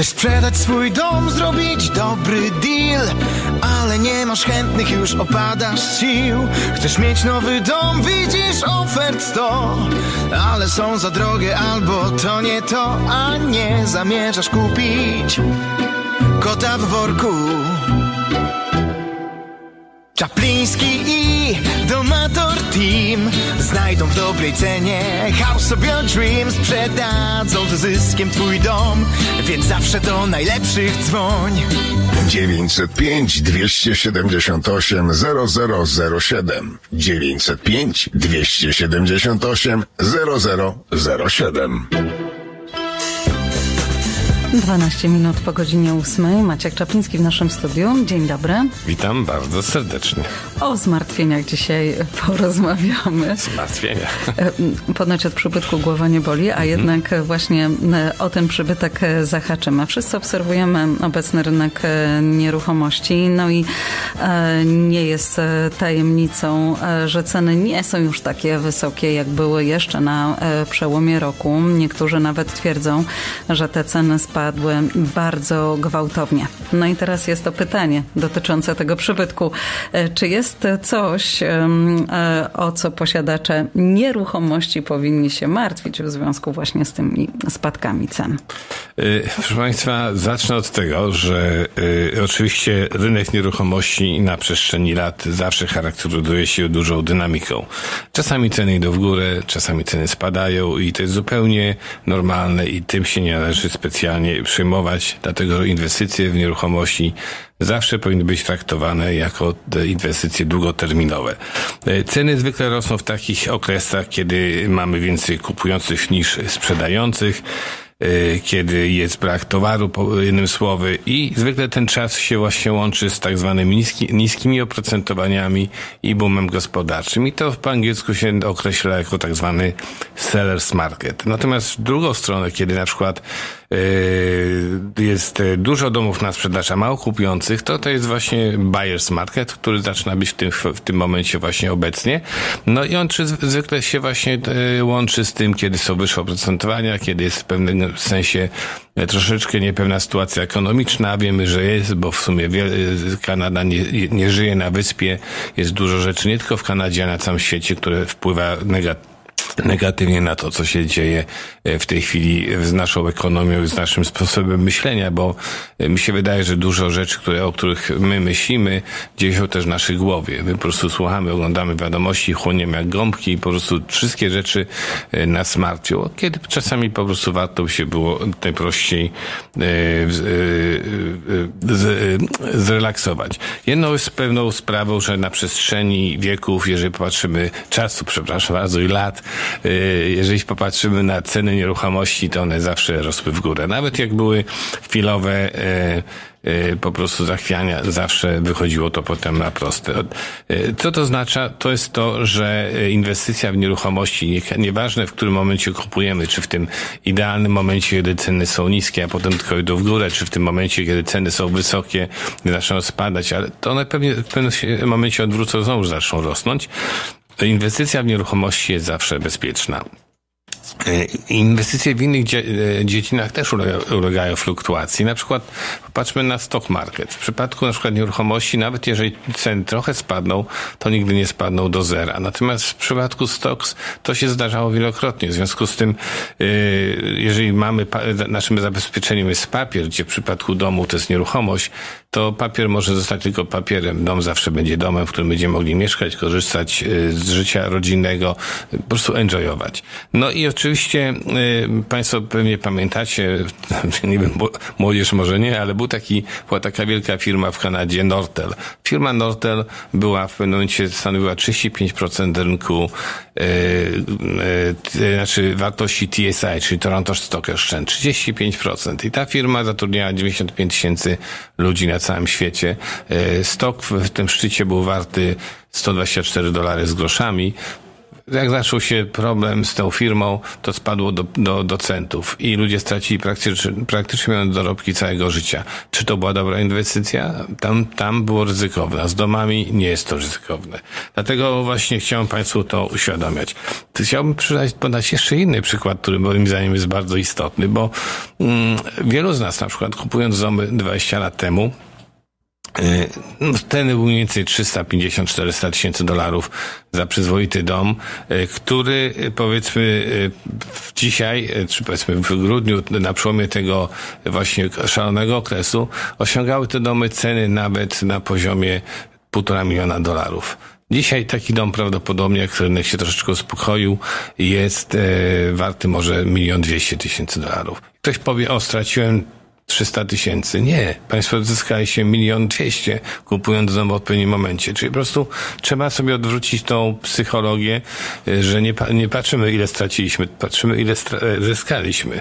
Chcesz sprzedać swój dom, zrobić dobry deal Ale nie masz chętnych, już opadasz sił. Chcesz mieć nowy dom, widzisz ofert sto. Ale są za drogie albo to nie to A nie zamierzasz kupić kota w worku Czapliński i Domator Team Znajdą w dobrej cenie. House of Your Dreams Sprzedadzą z zyskiem twój dom Więc zawsze do najlepszych dzwoń. 905 278 0007 905 278 0007 12 minut po godzinie 8. Maciek Czapliński w naszym studiu. Dzień dobry. Witam bardzo serdecznie. O zmartwieniach dzisiaj porozmawiamy. Zmartwienia. E, Ponoć od przybytku głowa nie boli, a jednak właśnie e, o ten przybytek e, zahaczymy. Wszyscy obserwujemy obecny rynek e, nieruchomości, no i e, nie jest e, tajemnicą, e, że ceny nie są już takie wysokie, jak były jeszcze na e, przełomie roku. Niektórzy nawet twierdzą, że te ceny spadły bardzo gwałtownie. No i teraz jest to pytanie dotyczące tego przybytku. E, Czy jest coś, e, o co posiadacze nieruchomości powinni się martwić w związku właśnie z tymi spadkami cen? Y, Proszę Państwa, zacznę od tego, że oczywiście rynek nieruchomości na przestrzeni lat zawsze charakteryzuje się dużą dynamiką. Czasami ceny idą w górę, czasami ceny spadają i to jest zupełnie normalne i tym się nie należy specjalnie przejmować, dlatego że inwestycje w nieruchomości zawsze powinny być traktowane jako inwestycje długoterminowe. E, Ceny zwykle rosną w takich okresach, kiedy mamy więcej kupujących niż sprzedających y, kiedy jest brak towaru, jednym słowy, i zwykle ten czas się właśnie łączy z tak zwanymi niski, niskimi oprocentowaniami i boomem gospodarczym. I to po angielsku się określa jako tak zwany seller's market. Natomiast drugą stronę, kiedy na przykład jest y, dużo domów na sprzedaż, a mało kupujących, to to jest właśnie buyer's market, który zaczyna być w tym, w tym momencie właśnie obecnie. No i on czy zwykle się właśnie y, łączy z tym, kiedy są wyższe oprocentowania, kiedy jest w pewnym sensie e, troszeczkę niepewna sytuacja ekonomiczna. Wiemy, że jest, bo w sumie wiele, Kanada nie, nie żyje na wyspie. Jest dużo rzeczy nie tylko w Kanadzie, a na całym świecie, które wpływa negatywnie negatywnie na to, co się dzieje e, w tej chwili z naszą ekonomią z naszym sposobem myślenia, bo e, mi się wydaje, że dużo rzeczy, które, o których my myślimy, dzieje się też w naszej głowie. My po prostu słuchamy, oglądamy wiadomości, chłoniemy jak gąbki i po prostu wszystkie rzeczy e, nas martwią, kiedy czasami po prostu warto by się było najprościej zrelaksować. Jedną jest pewną sprawą, że na przestrzeni wieków, jeżeli popatrzymy, czasu, przepraszam bardzo, i lat, jeżeli popatrzymy na ceny nieruchomości, to one zawsze rosły w górę. Nawet jak były chwilowe e, e, po prostu zachwiania, zawsze wychodziło to potem na proste. Co to oznacza? To jest to, że inwestycja w nieruchomości, nie- nieważne w którym momencie kupujemy, czy w tym idealnym momencie, kiedy ceny są niskie, a potem tylko idą w górę, czy w tym momencie, kiedy ceny są wysokie, zaczną spadać, ale to one pewnie w pewnym momencie odwrócą, znowu zaczną rosnąć. Inwestycja w nieruchomości jest zawsze bezpieczna. E, Inwestycje w innych e, dziedzinach też ulega- ulegają fluktuacji. Na przykład popatrzmy na stock market. W przypadku na przykład nieruchomości, nawet jeżeli ceny trochę spadną, to nigdy nie spadną do zera. Natomiast w przypadku stocks to się zdarzało wielokrotnie. W związku z tym, e, jeżeli mamy, naszym zabezpieczeniem jest papier, gdzie w przypadku domu to jest nieruchomość, to papier może zostać tylko papierem. Dom zawsze będzie domem, w którym będziemy mogli mieszkać, korzystać e, z życia rodzinnego, e, po prostu enjoyować. No i oczywiście y, Państwo pewnie pamiętacie, nie wiem, młodzież może nie, ale był taki, była taka wielka firma w Kanadzie, Nortel. Firma Nortel była w pewnym momencie stanowiła 35% rynku, y, y, y, znaczy wartości TSI, czyli Toronto Stock Exchange, 35%. I ta firma zatrudniała 95 tysięcy ludzi na całym świecie. Y, Stok w tym szczycie był warty 124 dolary z groszami. jak zaczął się problem z tą firmą, to spadło do, do, do centów i ludzie stracili praktycznie, praktycznie dorobki całego życia. Czy to była dobra inwestycja? Tam, tam było ryzykowne, z domami nie jest to ryzykowne. Dlatego właśnie chciałem Państwu to uświadamiać. Chciałbym przydać, podać jeszcze inny przykład, który moim zdaniem jest bardzo istotny, bo mm, wielu z nas na przykład kupując domy 20 lat temu, Ceny był mniej więcej 350-400 tysięcy dolarów za przyzwoity dom, e, który e, powiedzmy dzisiaj, czy powiedzmy w grudniu, na przełomie tego właśnie szalonego okresu, osiągały te domy ceny nawet na poziomie półtora miliona dolarów. Dzisiaj taki dom prawdopodobnie, jak rynek się troszeczkę uspokoił, jest e, warty może milion dwieście tysięcy dolarów. Ktoś powie, o straciłem 300 tysięcy. Nie. Państwo zyskaliście milion dwieście, kupując dom w odpowiednim momencie. Czyli po prostu trzeba sobie odwrócić tą psychologię, y, że nie, nie patrzymy ile straciliśmy, patrzymy ile stra- zyskaliśmy.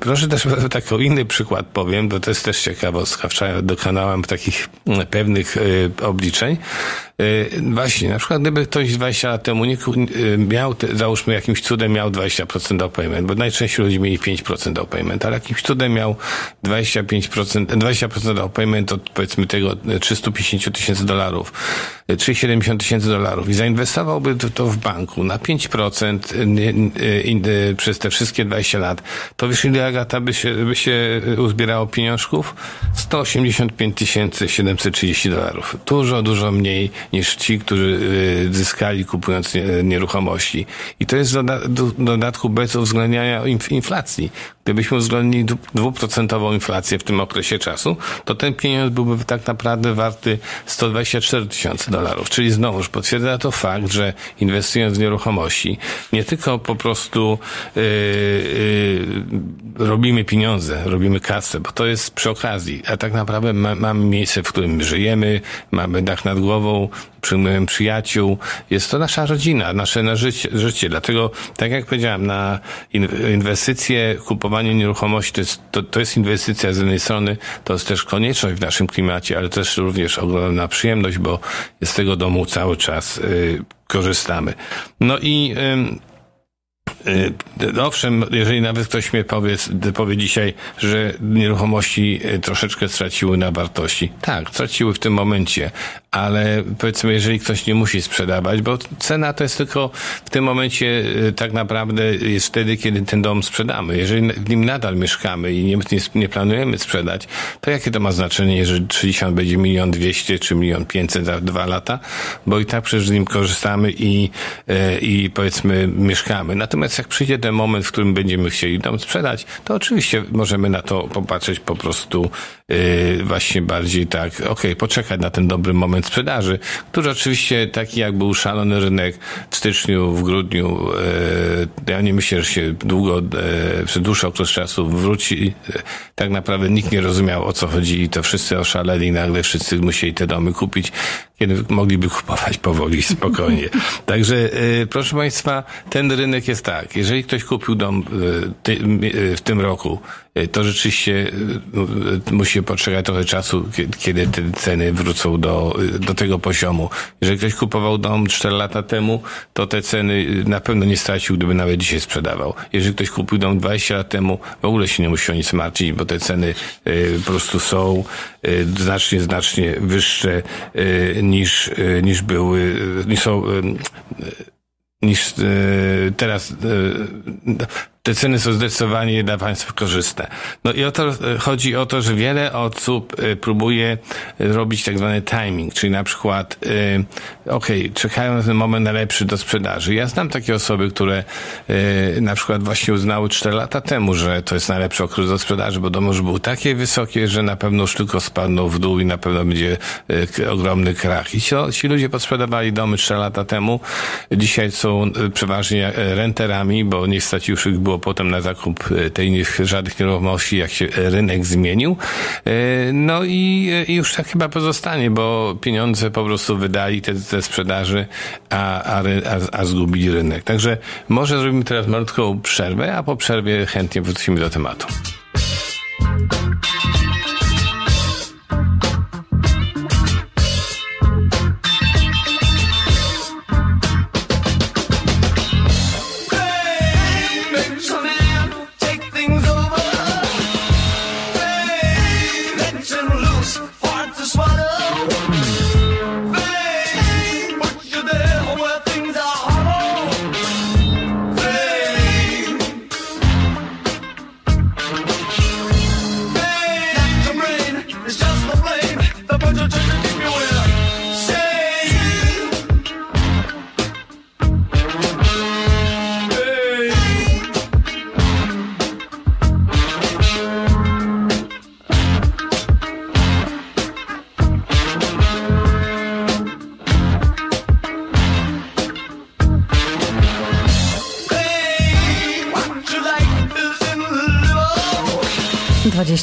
Proszę też taki inny przykład powiem, bo to jest też ciekawostka. Wczoraj dokonałem takich mm, pewnych y, obliczeń. Y, właśnie, na przykład gdyby ktoś 20 lat temu nie, miał, załóżmy jakimś cudem miał 20% down payment, bo najczęściej ludzie mieli 5% down payment, ale jakimś cudem miał 25%, 20% down payment od powiedzmy tego 350 tysięcy dolarów, 370 tysięcy dolarów i zainwestowałby to w banku na 5% przez te wszystkie 20 lat, to wiesz ile Agata by się, by się uzbierało pieniążków? 185 730 dolarów. Dużo, dużo mniej niż ci, którzy zyskali kupując nieruchomości. I to jest dodatku bez uwzględniania inflacji. Gdybyśmy uwzględnili dwuprocentową inflację w tym okresie czasu, to ten pieniądz byłby tak naprawdę warty 124 tysiące dolarów. Czyli znowuż potwierdza to fakt, że inwestując w nieruchomości, nie tylko po prostu yy, yy, robimy pieniądze, robimy kasę, bo to jest przy okazji, a tak naprawdę ma, mamy miejsce, w którym żyjemy, mamy dach nad głową, przyjmujemy przyjaciół. Jest to nasza rodzina, nasze na życie, życie. Dlatego, tak jak powiedziałem, na inwestycje, kupowanie nieruchomości to jest, to, to jest inwestycja z jednej strony, to jest też konieczność w naszym klimacie, ale też również ogromna przyjemność, bo z tego domu cały czas y, korzystamy. No i y, owszem, jeżeli nawet ktoś mnie powie, powie dzisiaj, że nieruchomości y, troszeczkę straciły na wartości. Tak, straciły w tym momencie, ale powiedzmy, jeżeli ktoś nie musi sprzedawać, bo cena to jest tylko w tym momencie y, tak naprawdę jest wtedy, kiedy ten dom sprzedamy. Jeżeli w nim nadal mieszkamy i nie, nie, planujemy sprzedać, to jakie to ma znaczenie, jeżeli 30 będzie milion dwieście czy milion pięćset za dwa lata, bo i tak przecież z nim korzystamy i, i powiedzmy mieszkamy. Natomiast jak przyjdzie ten moment, w którym będziemy chcieli dom sprzedać, to oczywiście możemy na to popatrzeć po prostu yy, właśnie bardziej tak, okej, okay, poczekać na ten dobry moment sprzedaży, który oczywiście taki jak był szalony rynek w styczniu, w grudniu, yy, ja nie myślę, że się długo, yy, przez dłuższy okres czasu wróci. Tak naprawdę nikt nie rozumiał o co chodzi i to wszyscy oszaleli i nagle wszyscy musieli te domy kupić kiedy mogliby kupować powoli, spokojnie. Także y, proszę Państwa, ten rynek jest tak. Jeżeli ktoś kupił dom ty, y, w tym roku, to rzeczywiście y, musi potrzebać trochę czasu, kiedy te ceny wrócą do, do tego poziomu. Jeżeli ktoś kupował dom 4 lata temu, to te ceny na pewno nie stracił, gdyby nawet dzisiaj sprzedawał. Jeżeli ktoś kupił dom 20 lat temu, w ogóle się nie musi o nic martwić, bo te ceny po prostu są znacznie, znacznie wyższe niż, niż były, niż są niż teraz te ceny są zdecydowanie dla państwa korzystne. No i o to e, chodzi o to, że wiele osób e, próbuje robić tak zwany timing, czyli na przykład, e, okej, okay, czekają na ten moment najlepszy do sprzedaży. Ja znam takie osoby, które na przykład właśnie uznały 4 lata temu, że to jest najlepszy okres do sprzedaży, bo dom już był takie wysokie, że na pewno już tylko spadną w dół i na pewno będzie ogromny krach. I ci, ci ludzie podsprzedawali domy 4 lata temu. Dzisiaj są przeważnie renterami, bo nie stać już ich było potem na zakup e, tej żadnych nieruchomości, jak się rynek zmienił. E, no i, i już tak chyba pozostanie, bo pieniądze po prostu wydali te, te sprzedaży, a, a, a, a zgubili rynek. Także może zrobimy teraz malutką przerwę, a po przerwie chętnie wrócimy do tematu.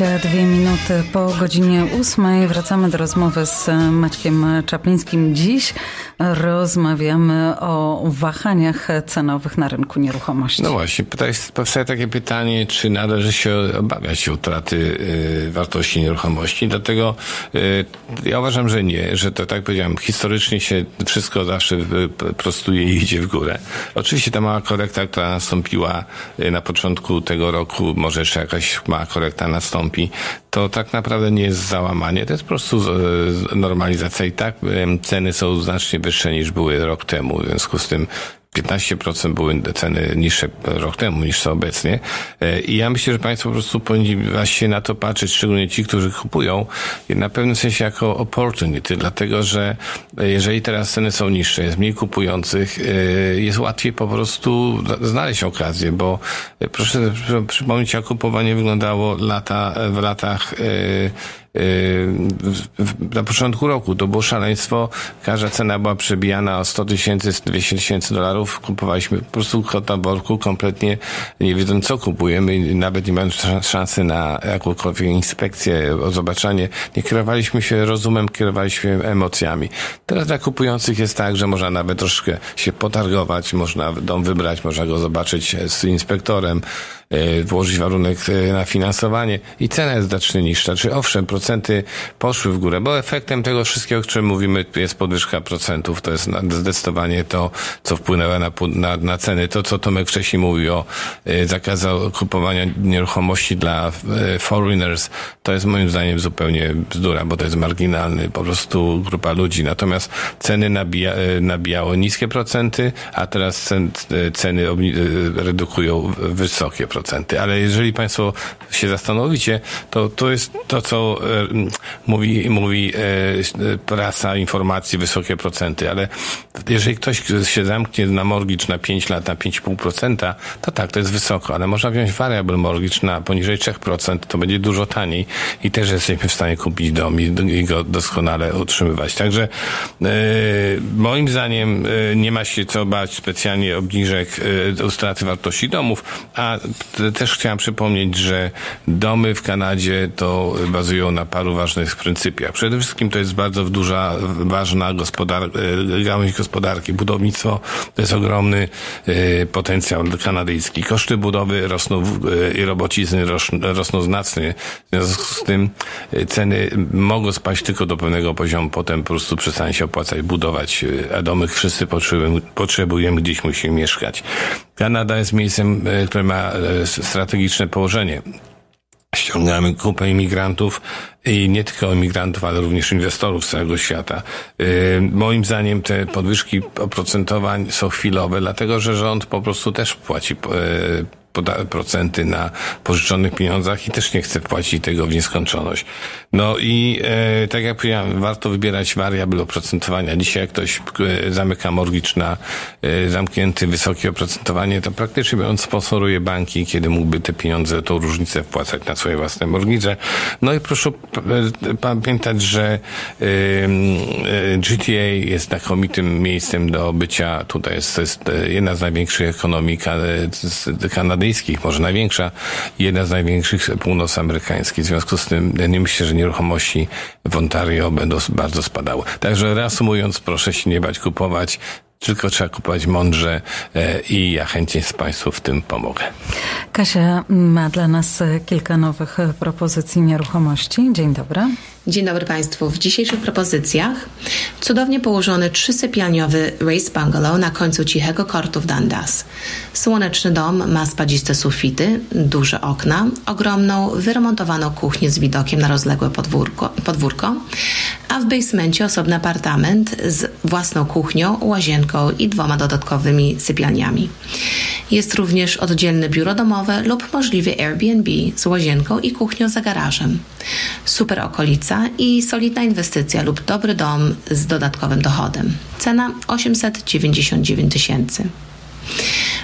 спустя две минуты. Po godzinie 8 wracamy do rozmowy z Maćkiem Czaplińskim. Dziś rozmawiamy o wahaniach cenowych na rynku nieruchomości. No właśnie, powstaje takie pytanie, czy należy się obawiać utraty y, wartości nieruchomości. Dlatego y, ja uważam, że nie, że to tak powiedziałem, historycznie się wszystko zawsze prostuje i idzie w górę. Oczywiście ta mała korekta, która nastąpiła y, na początku tego roku, może jeszcze jakaś mała korekta nastąpi, to tak naprawdę nie jest załamanie, to jest po prostu normalizacja i tak ceny są znacznie wyższe niż były rok temu, w związku z tym 15% były ceny niższe rok temu niż są obecnie. E, I ja myślę, że Państwo po prostu powinni właśnie na to patrzeć, szczególnie ci, którzy kupują, na pewnym sensie jako opportunity, dlatego że jeżeli teraz ceny są niższe, jest mniej kupujących, e, jest łatwiej po prostu znaleźć okazję, bo e, proszę przypomnieć, jak kupowanie wyglądało lata, w latach na początku roku. To było szaleństwo. Każda cena była przebijana o 100 tysięcy, 200 tysięcy dolarów. Kupowaliśmy po prostu kot na worku, kompletnie nie wiedząc, co kupujemy, nawet nie mając szansy na jakąkolwiek inspekcję, zobaczenie. Nie kierowaliśmy się rozumem, kierowaliśmy emocjami. Teraz dla kupujących jest tak, że można nawet troszkę się potargować, można dom wybrać, można go zobaczyć z inspektorem, włożyć warunek e, na finansowanie i cena jest znacznie niższa. Czy owszem, procenty poszły w górę, bo efektem tego wszystkiego, o czym mówimy, jest podwyżka procentów. To jest zdecydowanie to, co wpłynęło na, na, na ceny. To, co Tomek wcześniej mówił o e, zakazu kupowania nieruchomości dla foreigners, to jest moim zdaniem zupełnie bzdura, bo to jest marginalny po prostu grupa ludzi. Natomiast ceny nabija, nabijało niskie procenty, a teraz cen, ceny redukują wysokie procenty ale jeżeli Państwo się zastanowicie, to to jest to, co e, mówi, mówi e, prasa, informacji, wysokie procenty, ale jeżeli ktoś się zamknie na mortgage na 5 lat, na 5,5%, to tak, to jest wysoko, ale można wziąć variable mortgage na poniżej 3%, to będzie dużo taniej i też jesteśmy w stanie kupić dom i, i go doskonale utrzymywać. Także e, moim zdaniem e, nie ma się co bać specjalnie obniżek e, utraty wartości domów, a też chciałem przypomnieć, że domy w Kanadzie to bazują na paru ważnych pryncypiach. Przede wszystkim to jest bardzo duża, ważna gospodar- e, gałąź gospodarki. Budownictwo to jest ogromny e, potencjał kanadyjski. Koszty budowy rosną e, i robocizny rosną znacznie. W związku z tym ceny mogą spaść tylko do pewnego poziomu, potem po prostu przestanie się opłacać budować, a domy wszyscy potrzebujemy, potrzebujemy gdzieś musimy mieszkać. Kanada jest miejscem, e, które ma e, strategiczne położenie. Ściągamy kupę imigrantów i nie tylko imigrantów, ale również inwestorów z całego świata. E, moim zdaniem te podwyżki oprocentowań są chwilowe, dlatego że rząd po prostu też płaci procenty na pożyczonych pieniądzach i też nie chce płacić tego w nieskończoność. No i e, tak jak powiedziałem, warto wybierać wariabl oprocentowania. Dzisiaj jak ktoś e, zamyka mortgage na e, zamknięty wysokie oprocentowanie, to praktycznie biorąc sponsoruje banki, kiedy mógłby te pieniądze, tą różnicę wpłacać na swoje własne mortgage. No i proszę e, pamiętać, że e, e, GTA jest znakomitym miejscem do bycia. Tutaj jest, jest jedna z największych ekonomii Kanady kanadyjskich, może największa, jedna z największych północamerykańskich. W związku z tym nie myślę, że nieruchomości w Ontario będą bardzo spadały. Także reasumując, proszę się nie bać kupować tylko trzeba kupować mądrze e, i ja chętnie z Państwu w tym pomogę. Kasia ma dla nas kilka nowych propozycji nieruchomości. Dzień dobry. Dzień dobry Państwu. W dzisiejszych propozycjach cudownie położony trzysypialniowy Race Bungalow na końcu cichego kortu w Dundas. Słoneczny dom ma spadziste sufity, duże okna, ogromną, wyremontowaną kuchnię z widokiem na rozległe podwórko, podwórko a w basemencie osobny apartament z własną kuchnią, łazienką i dwoma dodatkowymi sypialniami. Jest również oddzielne biuro domowe lub możliwie Airbnb z łazienką i kuchnią za garażem. Super okolica i solidna inwestycja lub dobry dom z dodatkowym dochodem. Cena 899 tysięcy.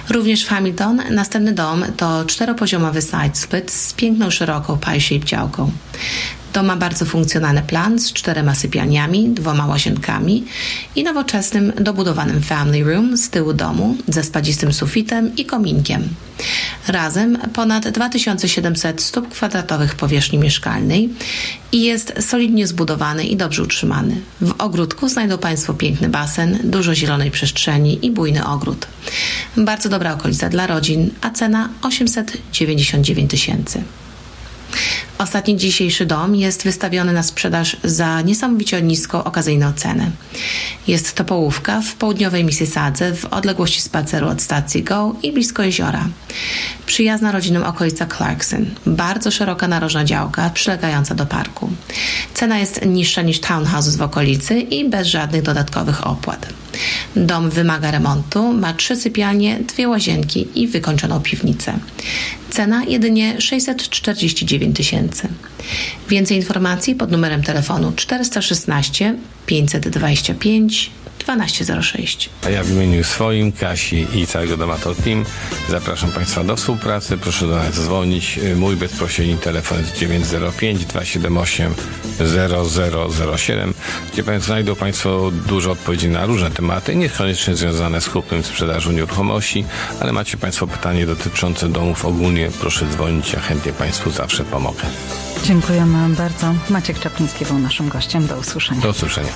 Również w Hamilton następny dom to czteropoziomowy side split z piękną, szeroką pie-shape działką. Dom ma bardzo funkcjonalny plan z czterema sypialniami, dwoma łazienkami i nowoczesnym dobudowanym family room z tyłu domu ze spadzistym sufitem i kominkiem. Razem ponad 2700 stóp kwadratowych powierzchni mieszkalnej i jest solidnie zbudowany i dobrze utrzymany. W ogródku znajdą Państwo piękny basen, dużo zielonej przestrzeni i bujny ogród. Bardzo dobra okolica dla rodzin, a cena 899 tysięcy. Ostatni dzisiejszy dom jest wystawiony na sprzedaż za niesamowicie niską okazyjną cenę. Jest to połówka w południowej Mississadze w odległości spaceru od stacji GO i blisko jeziora. Przyjazna rodzinom okolica Clarkson. Bardzo szeroka narożna działka przylegająca do parku. Cena jest niższa niż townhouses w okolicy i bez żadnych dodatkowych opłat. Dom wymaga remontu, ma trzy sypialnie, dwie łazienki i wykończoną piwnicę. Cena jedynie 649 tysięcy. Więcej informacji pod numerem telefonu 416 525 1206. A ja w imieniu swoim, Kasi i całego Domator Team zapraszam Państwa do współpracy. Proszę do nas dzwonić. Mój bezpośredni telefon jest 905 278 0007, gdzie znajdą Państwo dużo odpowiedzi na różne tematy, niekoniecznie związane z kupnem sprzedażą nieruchomości, ale macie Państwo pytanie dotyczące domów ogólnie, proszę dzwonić, ja chętnie Państwu zawsze pomogę. Dziękujemy bardzo. Maciek Czapliński był naszym gościem. Do usłyszenia. Do usłyszenia.